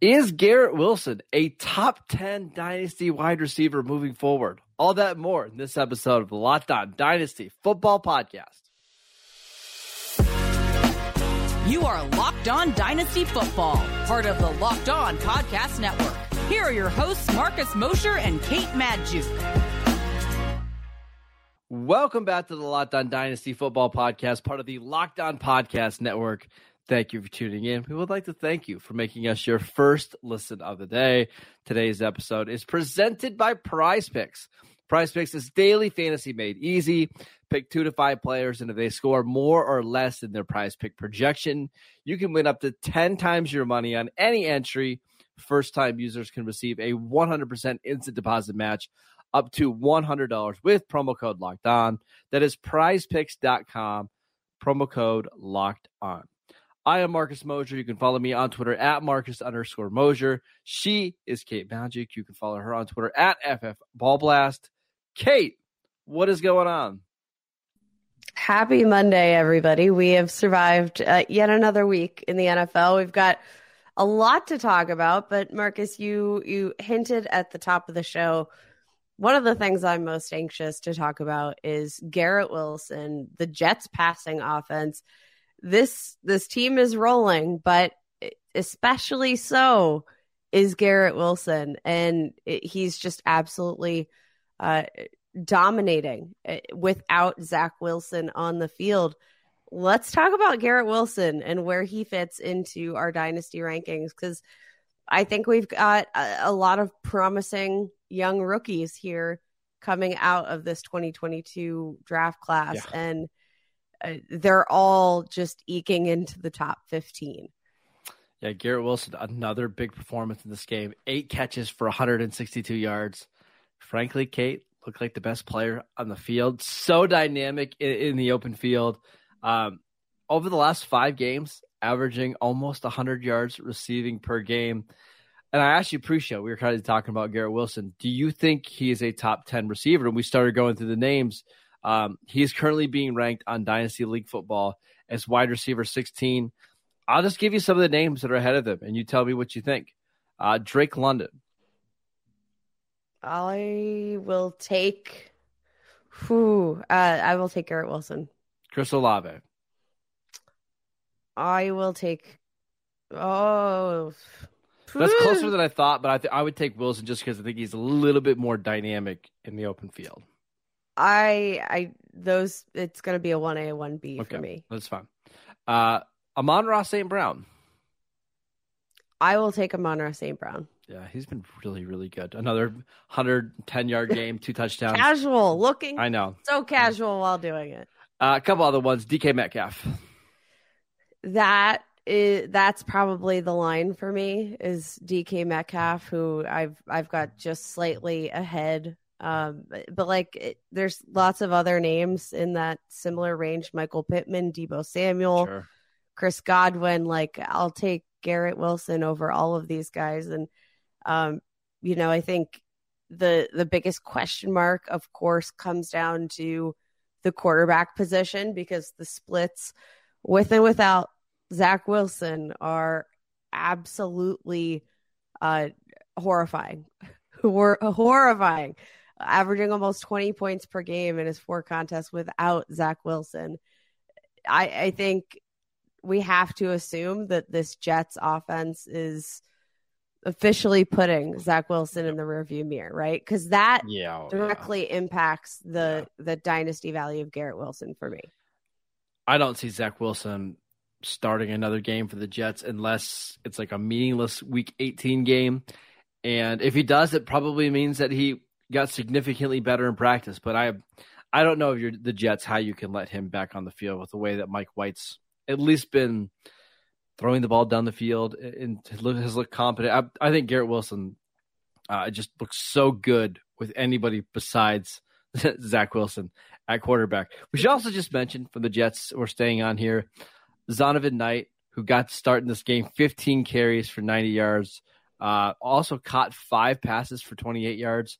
Is Garrett Wilson a top 10 dynasty wide receiver moving forward? All that more in this episode of the Locked On Dynasty Football Podcast. You are Locked On Dynasty Football, part of the Locked On Podcast Network. Here are your hosts, Marcus Mosher and Kate Magdziuk. Welcome back to the Locked On Dynasty Football Podcast, part of the Locked On Podcast Network. Thank you for tuning in. We would like to thank you for making us your first listen of the day. Today's episode is presented by Prize Picks. Prize Picks is daily fantasy made easy. Pick two to five players, and if they score more or less than their prize pick projection, you can win up to 10 times your money on any entry. First time users can receive a 100% instant deposit match up to $100 with promo code locked on. That is prizepicks.com, promo code locked on. I am Marcus Mosher. You can follow me on Twitter at Marcus underscore Mosher. She is Kate Magdziuk. You can follow her on Twitter at FF Ballblast. Kate, what is going on? Happy Monday, everybody. We have survived uh, yet another week in the NFL. We've got a lot to talk about, but Marcus, you you hinted at the top of the show. One of the things I'm most anxious to talk about is Garrett Wilson, the Jets passing offense this this team is rolling, but especially so is Garrett Wilson, and it, he's just absolutely uh, dominating without Zach Wilson on the field. Let's talk about Garrett Wilson and where he fits into our dynasty rankings because I think we've got a, a lot of promising young rookies here coming out of this 2022 draft class, yeah. and uh, they're all just eking into the top 15. Yeah, Garrett Wilson, another big performance in this game. Eight catches for 162 yards. Frankly, Kate looked like the best player on the field. So dynamic in, in the open field. Um, over the last five games, averaging almost 100 yards receiving per game. And I actually appreciate we were kind of talking about Garrett Wilson. Do you think he is a top 10 receiver? And we started going through the names. Um, is currently being ranked on Dynasty League Football as wide receiver 16. I'll just give you some of the names that are ahead of them, and you tell me what you think. Uh, Drake London. I will take. Who? Uh, I will take Garrett Wilson. Chris Olave. I will take. Oh. That's closer than I thought, but I th- I would take Wilson just because I think he's a little bit more dynamic in the open field. I I those it's going to be a one A one B for me. That's fine. Uh, Amon-Ra St. Brown. I will take Amon-Ra St. Brown. Yeah, he's been really, really good. Another 110 yard game, two touchdowns. Casual looking. I know. So casual while doing it. Uh, a couple other ones. DK Metcalf. That is that's probably the line for me is DK Metcalf, who I've I've got just slightly ahead um, but, like it, there's lots of other names in that similar range Michael Pittman, Deebo Samuel, sure. Chris Godwin. Like I'll take Garrett Wilson over all of these guys. And, um, you know, I think the the biggest question mark, of course, comes down to the quarterback position because the splits with and without Zach Wilson are absolutely uh, horrifying. horrifying averaging almost 20 points per game in his four contests without Zach Wilson. I, I think we have to assume that this Jets offense is officially putting Zach Wilson in the rearview mirror, right? Because that yeah, oh, directly yeah. impacts the yeah. the dynasty value of Garrett Wilson for me. I don't see Zach Wilson starting another game for the Jets unless it's like a meaningless Week 18 game. And if he does, it probably means that he got significantly better in practice. But I, I don't know if you're the Jets how you can let him back on the field with the way that Mike White's at least been throwing the ball down the field and has looked competent. I, I think Garrett Wilson uh, just looks so good with anybody besides Zach Wilson at quarterback. We should also just mention from the Jets, we're staying on here, Zonovan Knight, who got to start in this game, 15 carries for 90 yards. Uh, also caught five passes for 28 yards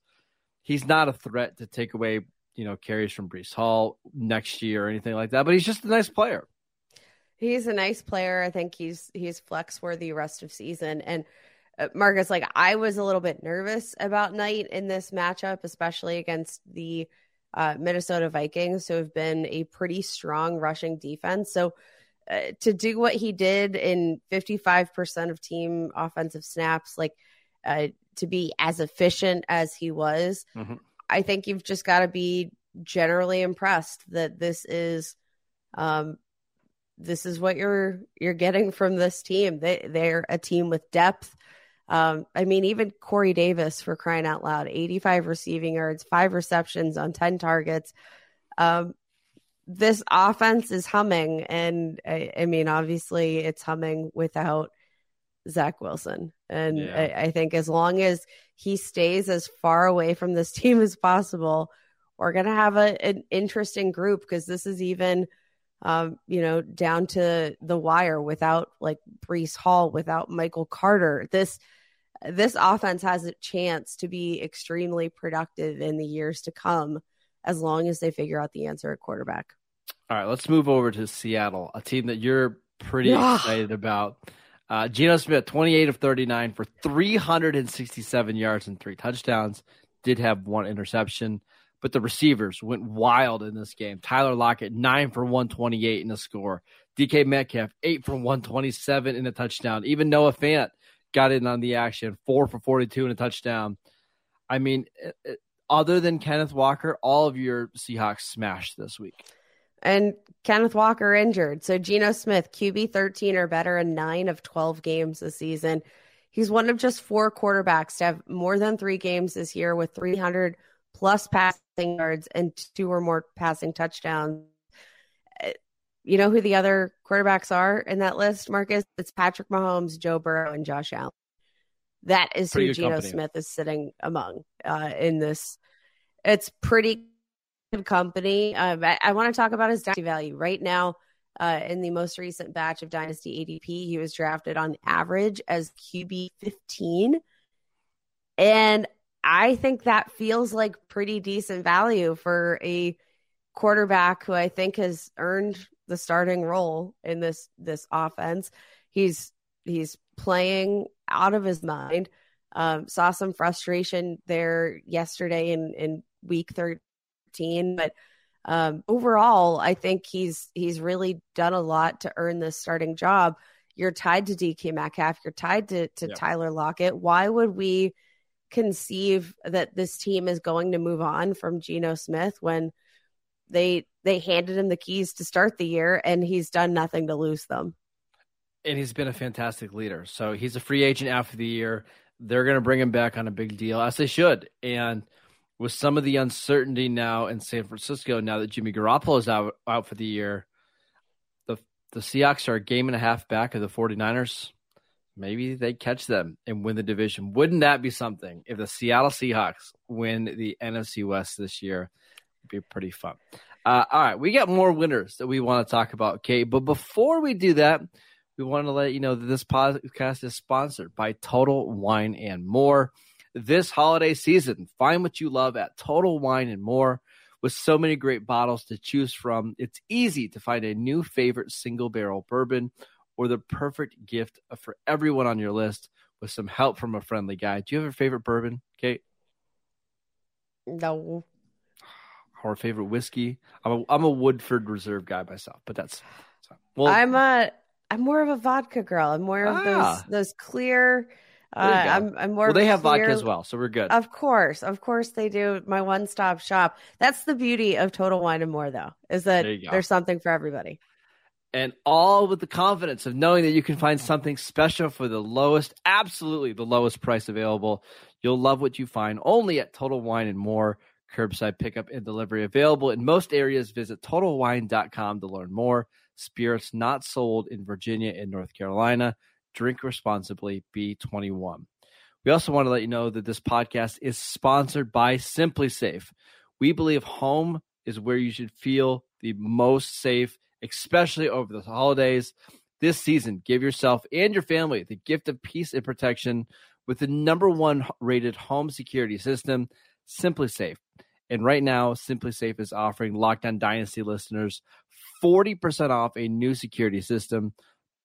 he's not a threat to take away, you know, carries from Breece Hall next year or anything like that. But he's just a nice player. He's a nice player. I think he's he's flex worthy rest of season. And uh, Marcus, like I was a little bit nervous about Knight in this matchup, especially against the uh, Minnesota Vikings, who have been a pretty strong rushing defense. So uh, to do what he did in 55% of team offensive snaps, like uh, to be as efficient as he was, mm-hmm. I think you've just got to be generally impressed that this is um, this is what you're you're getting from this team. They they're a team with depth. Um, I mean, even Corey Davis for crying out loud, 85 receiving yards, five receptions on 10 targets. Um, this offense is humming, and I, I, mean, obviously, it's humming without Zach Wilson. And yeah. I, I think as long as he stays as far away from this team as possible, we're going to have a, an interesting group because this is even um, you know, down to the wire without like Breece Hall, without Michael Carter. This this offense has a chance to be extremely productive in the years to come as long as they figure out the answer at quarterback. All right, let's move over to Seattle, a team that you're pretty excited about. Uh, Geno Smith, 28 of 39 for 367 yards and three touchdowns, did have one interception but the receivers went wild in this game. Tyler Lockett, nine for 128 in the score. DK Metcalf, eight for 127 in a touchdown. Even Noah Fant got in on the action, four for 42 in a touchdown. I mean, eh, eh, other than Kenneth Walker, all of your Seahawks smashed this week. And Kenneth Walker injured. So Geno Smith, QB 13 or better in nine of 12 games this season. He's one of just four quarterbacks to have more than three games this year with 300 plus passing yards and two or more passing touchdowns. You know who the other quarterbacks are in that list, Marcus? It's Patrick Mahomes, Joe Burrow, and Josh Allen. That is pretty who Geno company. Smith is sitting among uh, in this. It's pretty company. Um, I, I want to talk about his dynasty value right now. Uh, in the most recent batch of Dynasty ADP, he was drafted on average as QB 15. And I think that feels like pretty decent value for a quarterback who I think has earned the starting role in this this offense. He's he's playing out of his mind. Um, saw some frustration there yesterday in in week thirteen, but um, overall, I think he's he's really done a lot to earn this starting job. You're tied to DK Metcalf. You're tied to to Tyler Lockett. Why would we? conceive that this team is going to move on from Geno Smith when they they handed him the keys to start the year and he's done nothing to lose them. And he's been a fantastic leader. So he's a free agent after the year. They're going to bring him back on a big deal as they should. And with some of the uncertainty now in San Francisco, now that Jimmy Garoppolo is out out for the year, the the Seahawks are a game and a half back of the 49ers maybe they catch them and win the division. Wouldn't that be something if the Seattle Seahawks win the NFC West this year? It'd be pretty fun. Uh, all right, we got more winners that we want to talk about, Kate. But before we do that, we want to let you know that this podcast is sponsored by Total Wine and More. This holiday season, find what you love at Total Wine and More. With so many great bottles to choose from, it's easy to find a new favorite single barrel bourbon or the perfect gift for everyone on your list with some help from a friendly guy. Do you have a favorite bourbon, Kate? No. Our favorite whiskey. I'm a, I'm a Woodford Reserve guy myself, but that's, well. I'm a I'm more of a vodka girl. I'm more of ah. those those clear. Uh, I'm I'm more. Well, they have clear, vodka as well, so we're good. Of course, of course they do. My one stop shop. That's the beauty of Total Wine and More, though, is that there's something for everybody and all with the confidence of knowing that you can find something special for the lowest, absolutely the lowest price available. You'll love what you find only at Total Wine and More. Curbside pickup and delivery available in most areas. Visit totalwine.com to learn more. Spirits not sold in Virginia and North Carolina. Drink responsibly. be 21. We also want to let you know that this podcast is sponsored by SimpliSafe. We believe home is where you should feel the most safe especially over the holidays. This season, give yourself and your family the gift of peace and protection with the number one rated home security system, SimpliSafe. And right now, SimpliSafe is offering Locked On Dynasty listeners 40% off a new security system.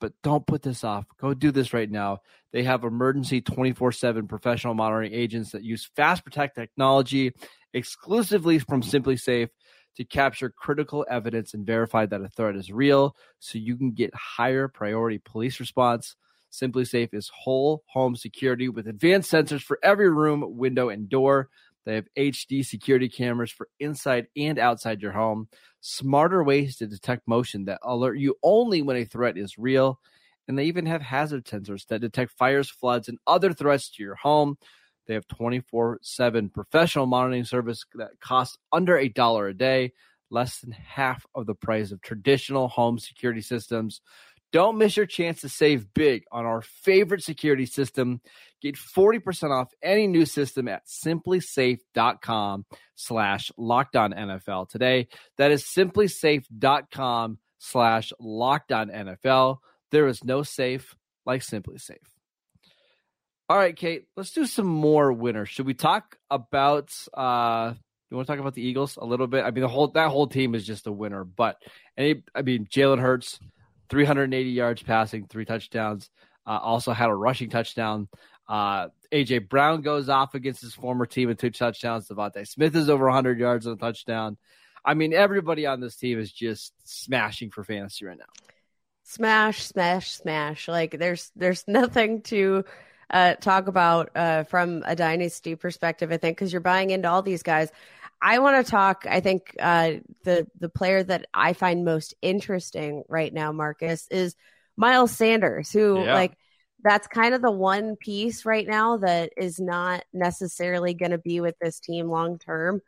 But don't put this off. Go do this right now. They have emergency 24 7 professional monitoring agents that use Fast Protect technology exclusively from SimpliSafe to capture critical evidence and verify that a threat is real so you can get higher priority police response. SimpliSafe is whole home security with advanced sensors for every room, window, and door. They have HD security cameras for inside and outside your home, smarter ways to detect motion that alert you only when a threat is real. And they even have hazard sensors that detect fires, floods, and other threats to your home. They have 24 7 professional monitoring service that costs under a dollar a day, less than half of the price of traditional home security systems. Don't miss your chance to save big on our favorite security system. Get 40% off any new system at simplisafe.com slash lockdown NFL today. That is simplisafe.com slash lockdown NFL. There is no safe like SimpliSafe. All right, Kate, let's do some more winners. Should we talk about uh you want to talk about the Eagles a little bit? I mean, the whole that whole team is just a winner, but any I mean, Jalen Hurts, 380 yards passing, three touchdowns. Uh, also had a rushing touchdown. Uh, AJ Brown goes off against his former team with two touchdowns. DeVonta Smith is over 100 yards and a touchdown. I mean, everybody on this team is just smashing for fantasy right now. Smash, smash, smash! Like there's there's nothing to uh, talk about uh, from a dynasty perspective. I think because you're buying into all these guys. I want to talk. I think uh, the the player that I find most interesting right now, Marcus, is Miles Sanders, who yeah. like that's kind of the one piece right now that is not necessarily going to be with this team long term.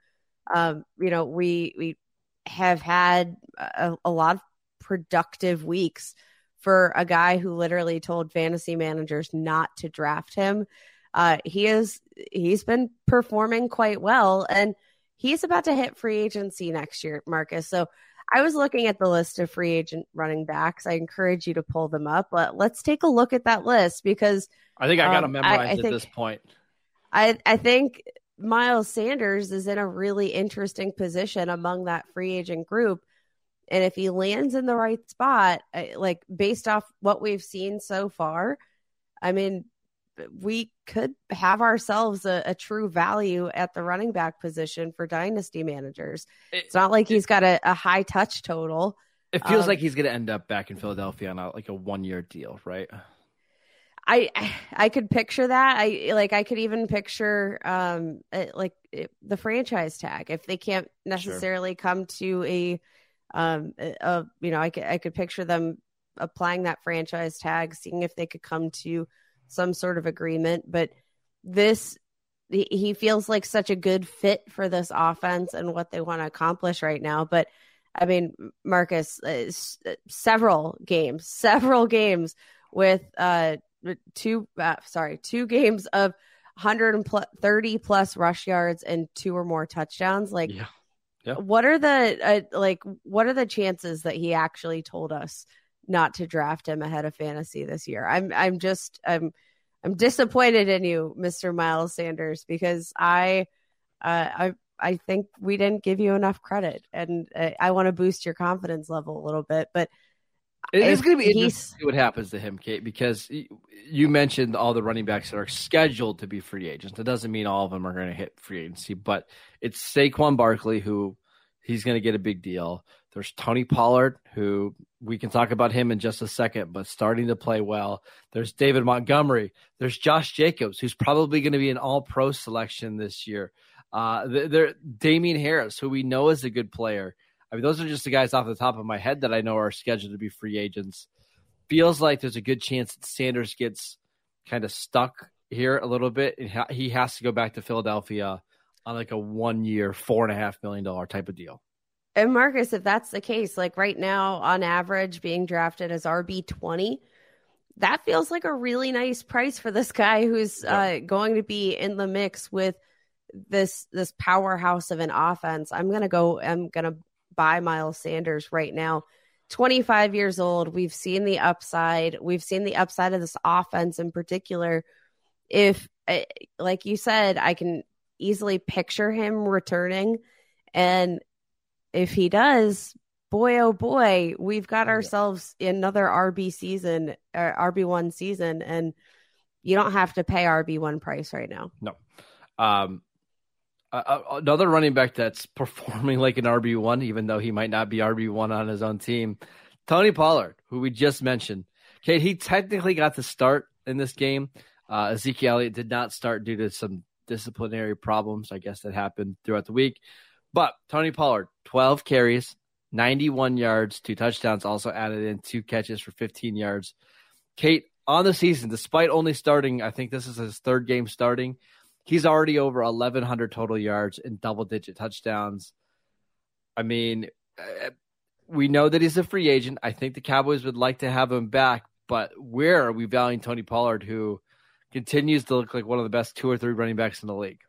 Um, you know, we we have had a, a lot of productive weeks for a guy who literally told fantasy managers not to draft him. Uh, he is he's been performing quite well, and he's about to hit free agency next year, Marcus. So I was looking at the list of free agent running backs. I encourage you to pull them up, but let's take a look at that list because I think I got to um, memorize I, I think, at this point. I I think Miles Sanders is in a really interesting position among that free agent group. And if he lands in the right spot, like based off what we've seen so far, I mean, we could have ourselves a, a, true value at the running back position for dynasty managers. It, it's not like he's got a, a, high touch total. It feels um, like he's going to end up back in Philadelphia on a, like a one year deal, right? I I could picture that. I like I could even picture um like the franchise tag if they can't necessarily sure. come to a um a, you know I could I could picture them applying that franchise tag, seeing if they could come to some sort of agreement. But this, he feels like such a good fit for this offense and what they want to accomplish right now. But I mean, Marcus, uh, several games, several games with uh two, uh, sorry, two games of 130 plus rush yards and two or more touchdowns. Like, yeah. Yeah. what are the uh, like? What are the chances that he actually told us not to draft him ahead of fantasy this year. I'm I'm just I'm I'm disappointed in you, Mr. Miles Sanders, because I uh, I I think we didn't give you enough credit, and uh, I want to boost your confidence level a little bit. But it is going to be interesting to see what happens to him, Kate, because you mentioned all the running backs that are scheduled to be free agents. That doesn't mean all of them are going to hit free agency, but it's Saquon Barkley who he's going to get a big deal. There's Tony Pollard, who we can talk about him in just a second, but starting to play well. There's David Montgomery. There's Josh Jacobs, who's probably going to be an all pro selection this year. Uh, there, Damien Harris, who we know is a good player. I mean, those are just the guys off the top of my head that I know are scheduled to be free agents. Feels like there's a good chance that Sanders gets kind of stuck here a little bit. And he has to go back to Philadelphia on like a one year, four and a half million dollar type of deal. And Marcus, if that's the case, like right now, on average, being drafted as RB twenty, that feels like a really nice price for this guy who's uh, going to be in the mix with this this powerhouse of an offense. I'm gonna go. I'm gonna buy Miles Sanders right now. 25 years old. We've seen the upside. We've seen the upside of this offense in particular. If, eh, like you said, I can easily picture him returning and if he does, boy, oh boy, we've got ourselves another RB season, or RB1 season, and you don't have to pay RB1 price right now. No. Um, uh, another running back that's performing like an RB1, even though he might not be RB1 on his own team, Tony Pollard, who we just mentioned. Okay, he technically got the start in this game. Uh, Ezekiel Elliott did not start due to some disciplinary problems, I guess, that happened throughout the week. But Tony Pollard, 12 carries, 91 yards, two touchdowns, also added in two catches for 15 yards. Kate, on the season, despite only starting, I think this is his third game starting, he's already over 1,100 total yards and double digit touchdowns. I mean, uh, we know that he's a free agent. I think the Cowboys would like to have him back, but where are we valuing Tony Pollard, who continues to look like one of the best two or three running backs in the league?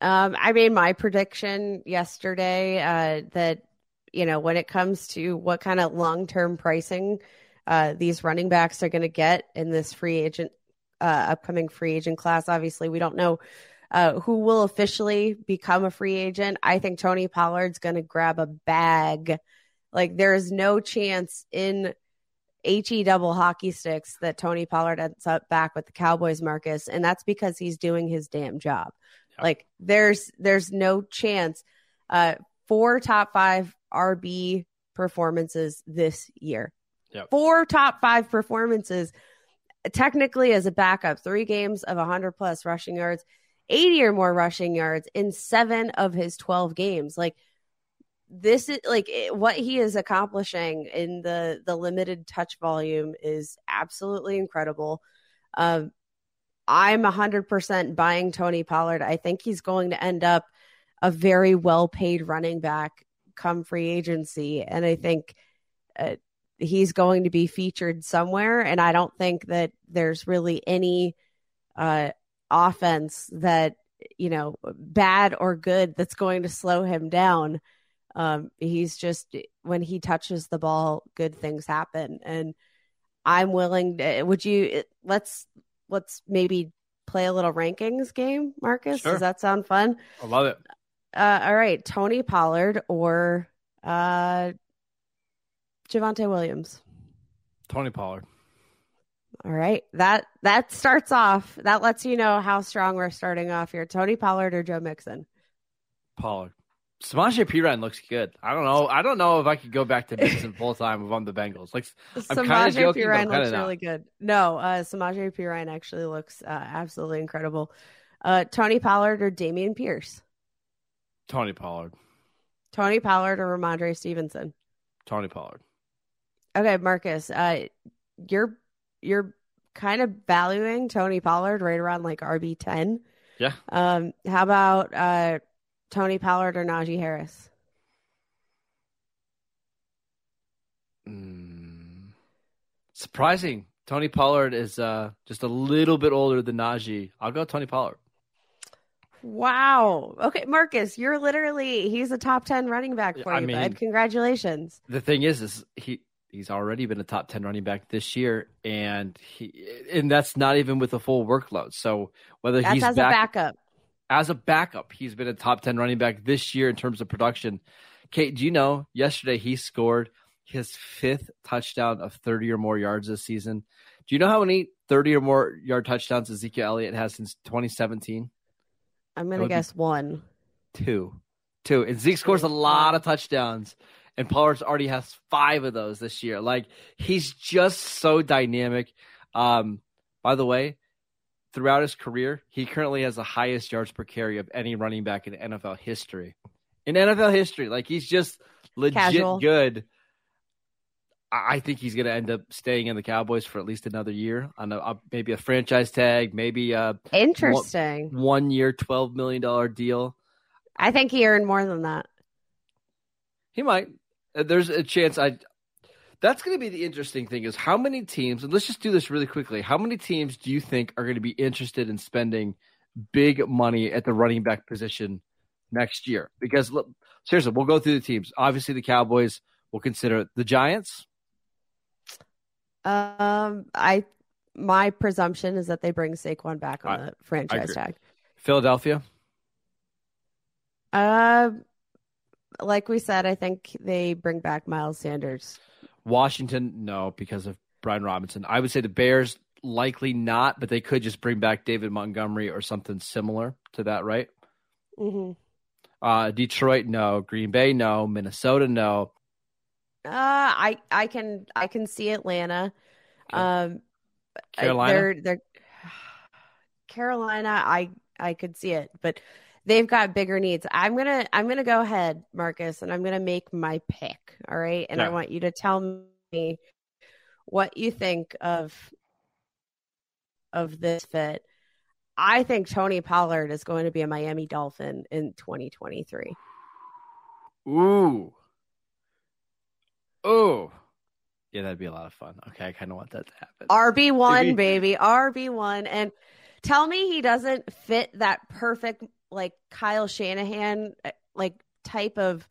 Um, I made my prediction yesterday uh, that you know when it comes to what kind of long term pricing uh, these running backs are going to get in this free agent uh, upcoming free agent class. Obviously, we don't know uh, who will officially become a free agent. I think Tony Pollard's going to grab a bag. Like there is no chance in he double hockey sticks that Tony Pollard ends up back with the Cowboys, Marcus, and that's because he's doing his damn job. Yep. Like there's there's no chance. Uh, four top five RB performances this year. Yep. Four top five performances technically as a backup, three games of 100 plus rushing yards, 80 or more rushing yards in seven of his 12 games. Like, this is like what he is accomplishing in the the limited touch volume is absolutely incredible. Um, I'm 100% buying Tony Pollard. I think he's going to end up a very well paid running back come free agency. And I think uh, he's going to be featured somewhere. And I don't think that there's really any uh, offense that, you know, bad or good that's going to slow him down. Um, he's just, when he touches the ball, good things happen. And I'm willing to, would you, let's, let's maybe play a little rankings game, Marcus. Sure. Does that sound fun? I love it. Uh, all right. Tony Pollard or uh, Javonte Williams. Tony Pollard. All right. That that starts off. That lets you know how strong we're starting off here. Tony Pollard or Joe Mixon? Pollard. Samaje Perine looks good. I don't know. I don't know if I could go back to Mixon full time if I'm the Bengals. Like I'm kind of joking. Looks really good. No, uh, Samaje Perine actually looks uh, absolutely incredible. Uh, Tony Pollard or Dameon Pierce? Tony Pollard. Tony Pollard or Rhamondre Stevenson? Tony Pollard. Okay, Marcus, uh, you're you're kind of valuing Tony Pollard right around like RB ten. Yeah. Um, how about uh, Tony Pollard or Najee Harris? Mm, surprising. Tony Pollard is uh, just a little bit older than Najee. I'll go Tony Pollard. Wow. Okay, Marcus, you're literally he's a top 10 running back for I you, mean, bud. Congratulations. The thing is is he he's already been a top 10 running back this year and he and that's not even with a full workload. So whether that's he's as back, a backup. As a backup, he's been a top 10 running back this year in terms of production. Kate, do you know yesterday he scored his fifth touchdown of 30 or more yards this season? Do you know how many 30 or more yard touchdowns Ezekiel Elliott has since 2017? I'm gonna guess one. Two. Two. And Zeke scores a lot of touchdowns. And Pollard already has five of those this year. Like he's just so dynamic. Um, by the way, throughout his career, he currently has the highest yards per carry of any running back in NFL history. In NFL history, like he's just legit Casual. good. I think he's going to end up staying in the Cowboys for at least another year on a, a maybe a franchise tag, maybe a interesting one, one year, twelve million dollar deal. I think he earned more than that. He might. Uh, there's a chance. I. That's going to be the interesting thing is how many teams, and let's just do this really quickly. How many teams do you think are going to be interested in spending big money at the running back position next year? Because look, seriously, we'll go through the teams. Obviously, the Cowboys. We'll consider the Giants. Um, I my presumption is that they bring Saquon back on I, the franchise tag. Philadelphia. Uh, like we said, I think they bring back Miles Sanders. Washington, no, because of Brian Robinson. I would say the Bears likely not, but they could just bring back David Montgomery or something similar to that, right? Mm-hmm. Uh, Detroit, no. Green Bay, no. Minnesota, no. Uh, I I can I can see Atlanta. Okay. Um, Carolina? They're, they're Carolina. I I could see it, but they've got bigger needs. I'm gonna I'm gonna go ahead, Marcus, and I'm gonna make my pick. All right, and I want you to tell me what you think of of this fit. I think Tony Pollard is going to be a Miami Dolphin in 2023. Ooh. Ooh. Yeah, that'd be a lot of fun. Okay, I kind of want that to happen. RB one, Maybe- baby, RB one, and tell me he doesn't fit that perfect like Kyle Shanahan uh, like type of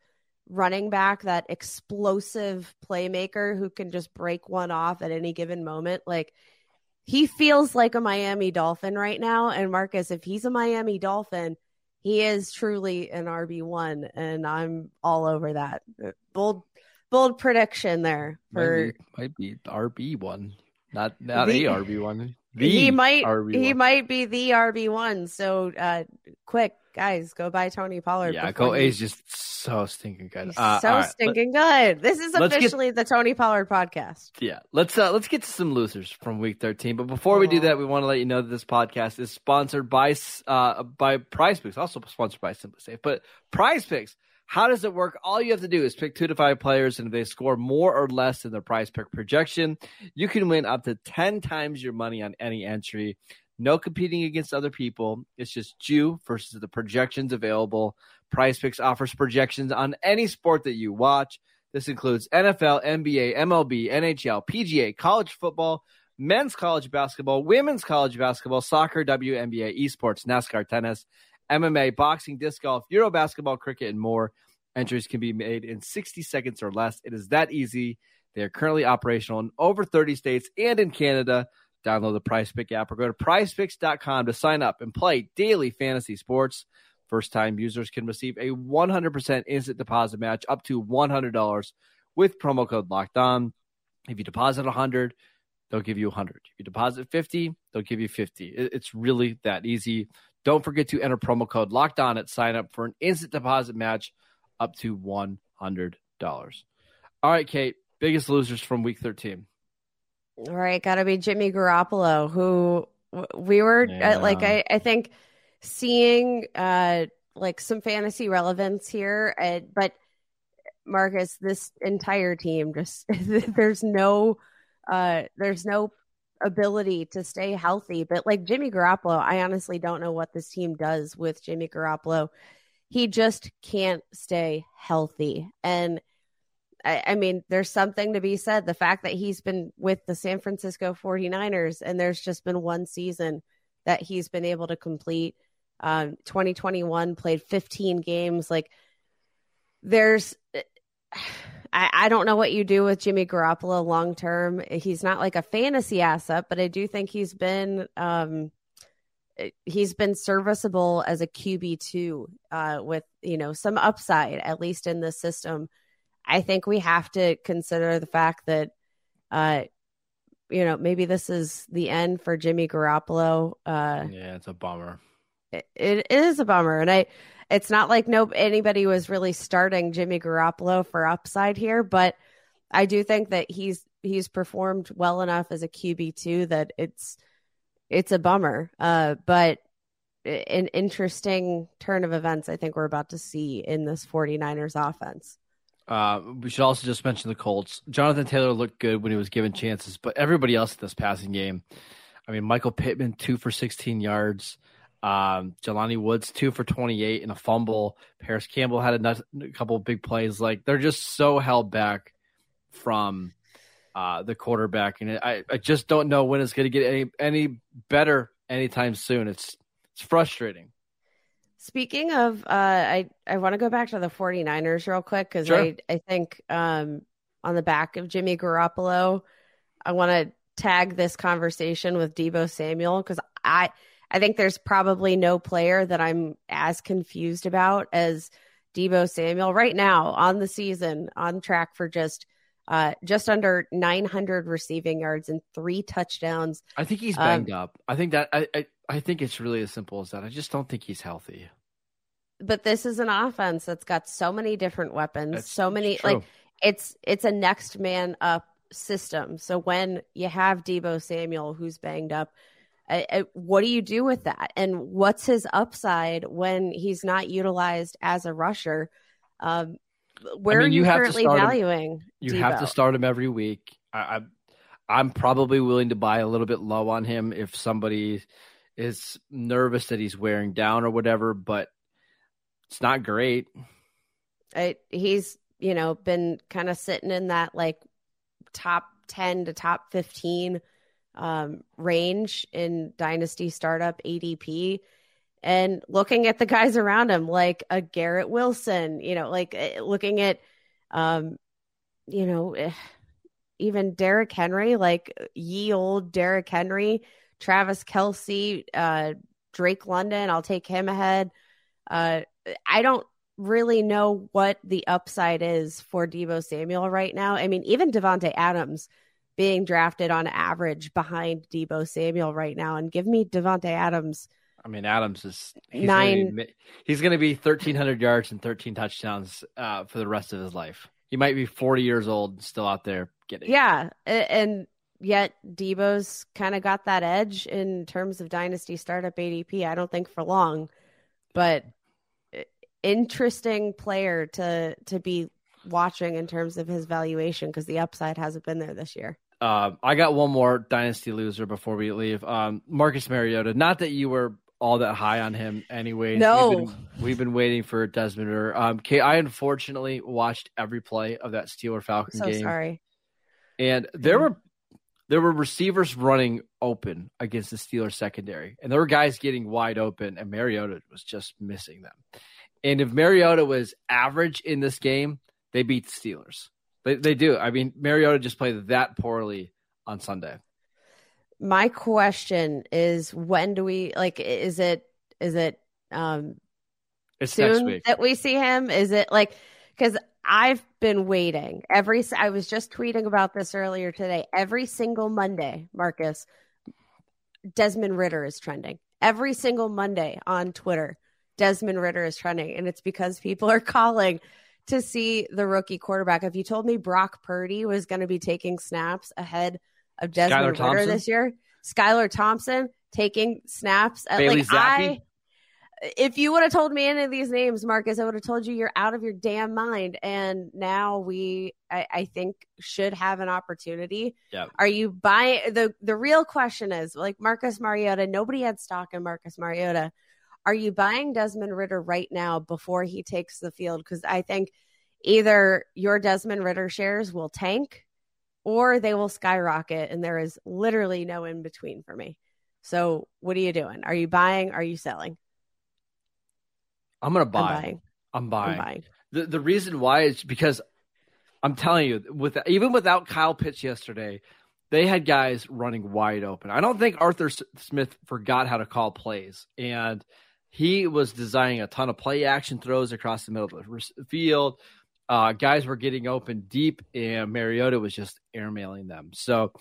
running back, that explosive playmaker who can just break one off at any given moment. Like he feels like a Miami Dolphin right now, and Marcus, if he's a Miami Dolphin. He is truly an RB one, and I'm all over that. Bold, bold prediction there for might be, might be RB one, not not The- a RB one. The he might RB he might be the RB one. So uh quick, guys, go buy Tony Pollard. Yeah, Go he- A's just so stinking good. Uh, so right, let- stinking good. This is let's get- officially the Tony Pollard podcast. Yeah, let's uh, let's get to some losers from Week 13. But before we do that, we want to let you know that this podcast is sponsored by uh by Prize Picks, also sponsored by SimpliSafe. But Prize Picks, how does it work? All you have to do is pick two to five players, and if they score more or less than their Prize Pick projection, you can win up to ten times your money on any entry. No competing against other people. It's just you versus the projections available. Prize Picks offers projections on any sport that you watch. This includes NFL, NBA, MLB, NHL, PGA, college football, men's college basketball, women's college basketball, soccer, WNBA, esports, NASCAR, tennis, MMA, boxing, disc golf, Euro basketball, cricket, and more. Entries can be made in 60 seconds or less. It is that easy. They are currently operational in over 30 states and in Canada. Download the Prize Pick app or go to prizepicks.com to sign up and play daily fantasy sports. First time users can receive a 100% instant deposit match up to $100 with promo code locked on. If you deposit 100, they'll give you 100. If you deposit 50, they'll give you 50. It- It's really that easy. Don't forget to enter promo code locked on at sign up for an instant deposit match up to $100. All right, Kate, biggest losers from week 13. All right, got to be Jimmy Garoppolo, who we were Yeah. like, I, I think seeing uh like some fantasy relevance here, uh, but Marcus, this entire team just there's no uh there's no ability to stay healthy. But like Jimmy Garoppolo, I honestly don't know what this team does with Jimmy Garoppolo. He just can't stay healthy. And I, I mean, there's something to be said. The fact that he's been with the San Francisco 49ers and there's just been one season that he's been able to complete. Um, 2021 played 15 games. Like, there's, I, I don't know what you do with Jimmy Garoppolo long term. He's not like a fantasy asset, but I do think he's been, um, he's been serviceable as a QB two, uh, with you know some upside at least in the system. I think we have to consider the fact that, uh, you know, maybe this is the end for Jimmy Garoppolo. Uh, Yeah, it's a bummer. It, is a bummer, and I. It's not like no anybody was really starting Jimmy Garoppolo for upside here, but I do think that he's he's performed well enough as a QB two that it's it's a bummer. Uh, but an interesting turn of events I think we're about to see in this 49ers offense. Uh, we should also just mention the Colts. Jonathan Taylor looked good when he was given chances, but everybody else in this passing game, I mean, Michael Pittman, two for 16 yards. Um, Jelani Woods, two for 28 and a fumble. Parris Campbell had a, nut- a couple of big plays. Like, they're just so held back from uh, the quarterback. And I, I just don't know when it's going to get any, any better anytime soon. It's, it's frustrating. Speaking of, uh, I, I want to go back to the 49ers real quick because Sure. I, I think um, on the back of Jimmy Garoppolo, I want to tag this conversation with Deebo Samuel because I, I think there's probably no player that I'm as confused about as Deebo Samuel right now on the season on track for just uh, just under 900 receiving yards and three touchdowns. I think he's banged um, up. I think that I, I I think it's really as simple as that. I just don't think he's healthy. But this is an offense that's got so many different weapons, that's, so many like it's it's a next man up system. So when you have Deebo Samuel who's banged up, I, I, what do you do with that? And what's his upside when he's not utilized as a rusher? Um, where I mean, you are you currently valuing? Him, you have to start him every week. I, I, am probably willing to buy a little bit low on him if somebody is nervous that he's wearing down or whatever. But it's not great. I, he's you know been kind of sitting in that like top ten to top fifteen um, range in dynasty startup ADP and looking at the guys around him, like a Garrett Wilson, you know, like eh, looking at, um, you know, eh, even Derrick Henry, like ye old Derrick Henry, Travis Kelce, uh, Drake London, I'll take him ahead. Uh, I don't really know what the upside is for Deebo Samuel right now. I mean, even Davante Adams being drafted on average behind Deebo Samuel right now, and give me Davante Adams I mean, Adams is he's 9 gonna be, he's going to be thirteen hundred yards and thirteen touchdowns uh, for the rest of his life. He might be forty years old, still out there getting. Yeah, and yet Deebo's kind of got that edge in terms of dynasty startup ADP. I don't think for long, but interesting player to to be watching in terms of his valuation because the upside hasn't been there this year. Uh, I got one more dynasty loser before we leave. Um, Marcus Mariota. Not that you were all that high on him anyway. No, we've been, we've been waiting for Desmond Ridder. Um, Kay, I unfortunately watched every play of that Steeler Falcon so game. Sorry, and there were there were receivers running open against the Steelers secondary, and there were guys getting wide open, and Mariota was just missing them. And if Mariota was average in this game, they beat the Steelers. They they do. I mean, Mariota just played that poorly on Sunday. My question is when do we like is it is it um it's soon that we see him? Is it like because i've been waiting every i was just tweeting about this earlier today. Every single monday marcus desmond Ridder is trending. Every single monday on twitter desmond Ridder is trending and it's because people are calling to see the rookie quarterback if you told me brock purdy was going to be taking snaps ahead of Desmond Ridder this year. Skylar Thompson taking snaps at Bailey like Zappe. I if you would have told me any of these names, Marcus, I would have told you you're out of your damn mind. And now we, I, I think, should have an opportunity. Yeah. Are you buying the the real question is like Marcus Mariota? Nobody had stock in Marcus Mariota. Are you buying Desmond Ridder right now before he takes the field? Because I think either your Desmond Ridder shares will tank or they will skyrocket and there is literally no in between for me. So, what are you doing? Are you buying? Are you selling? I'm going to buy. I'm buying. I'm buying. I'm buying. The the reason why is because I'm telling you with even without Kyle Pitts yesterday, they had guys running wide open. I don't think Arthur Smith forgot how to call plays and he was designing a ton of play action throws across the middle of the field uh, guys were getting open deep, and Mariota was just airmailing them. So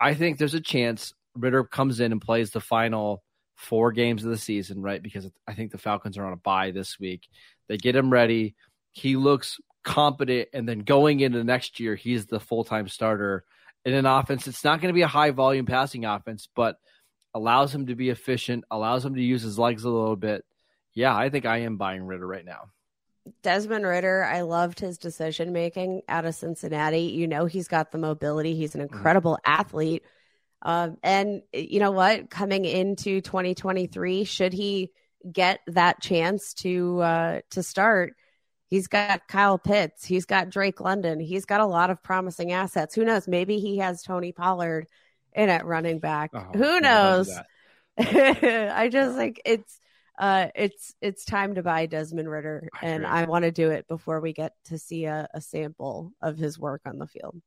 I think there's a chance Ridder comes in and plays the final four games of the season, right? Because I think the Falcons are on a bye this week. They get him ready. He looks competent, and then going into next year, he's the full time starter in an offense. It's not going to be a high volume passing offense, but allows him to be efficient, allows him to use his legs a little bit. Yeah, I think I am buying Ridder right now. Desmond Ridder, I loved his decision making out of Cincinnati. You know, he's got the mobility, he's an mm-hmm. incredible mm-hmm. athlete. Um, and you know what? Coming into 2023, should he get that chance to uh, to start, he's got Kyle Pitts, he's got Drake London, he's got a lot of promising assets. Who knows? Maybe he has Tony Pollard in at running back. Oh, Who knows? I just like it's uh, it's it's time to buy Desmond Ridder I and I want to do it before we get to see a, a, sample of his work on the field.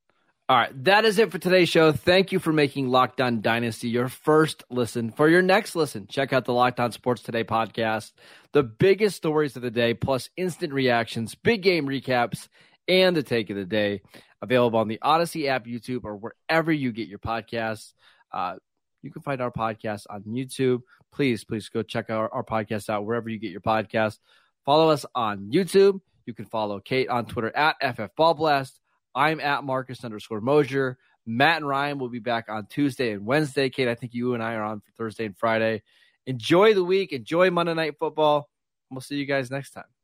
All right, that is it for today's show. Thank you for making Locked On Dynasty your first listen. For your next listen, check out the Locked On Sports Today podcast. The biggest stories of the day, plus instant reactions, big game recaps, and the take of the day. Available on the Odyssey app, YouTube, or wherever you get your podcasts. Uh, you can find our podcast on YouTube. Please, please go check our, our podcast out wherever you get your podcast. Follow us on YouTube. You can follow Kate on Twitter at FFBallBlast. I'm at Marcus underscore Mosher. Matt and Ryan will be back on Tuesday and Wednesday. Kate, I think you and I are on for Thursday and Friday. Enjoy the week. Enjoy Monday Night Football. We'll see you guys next time.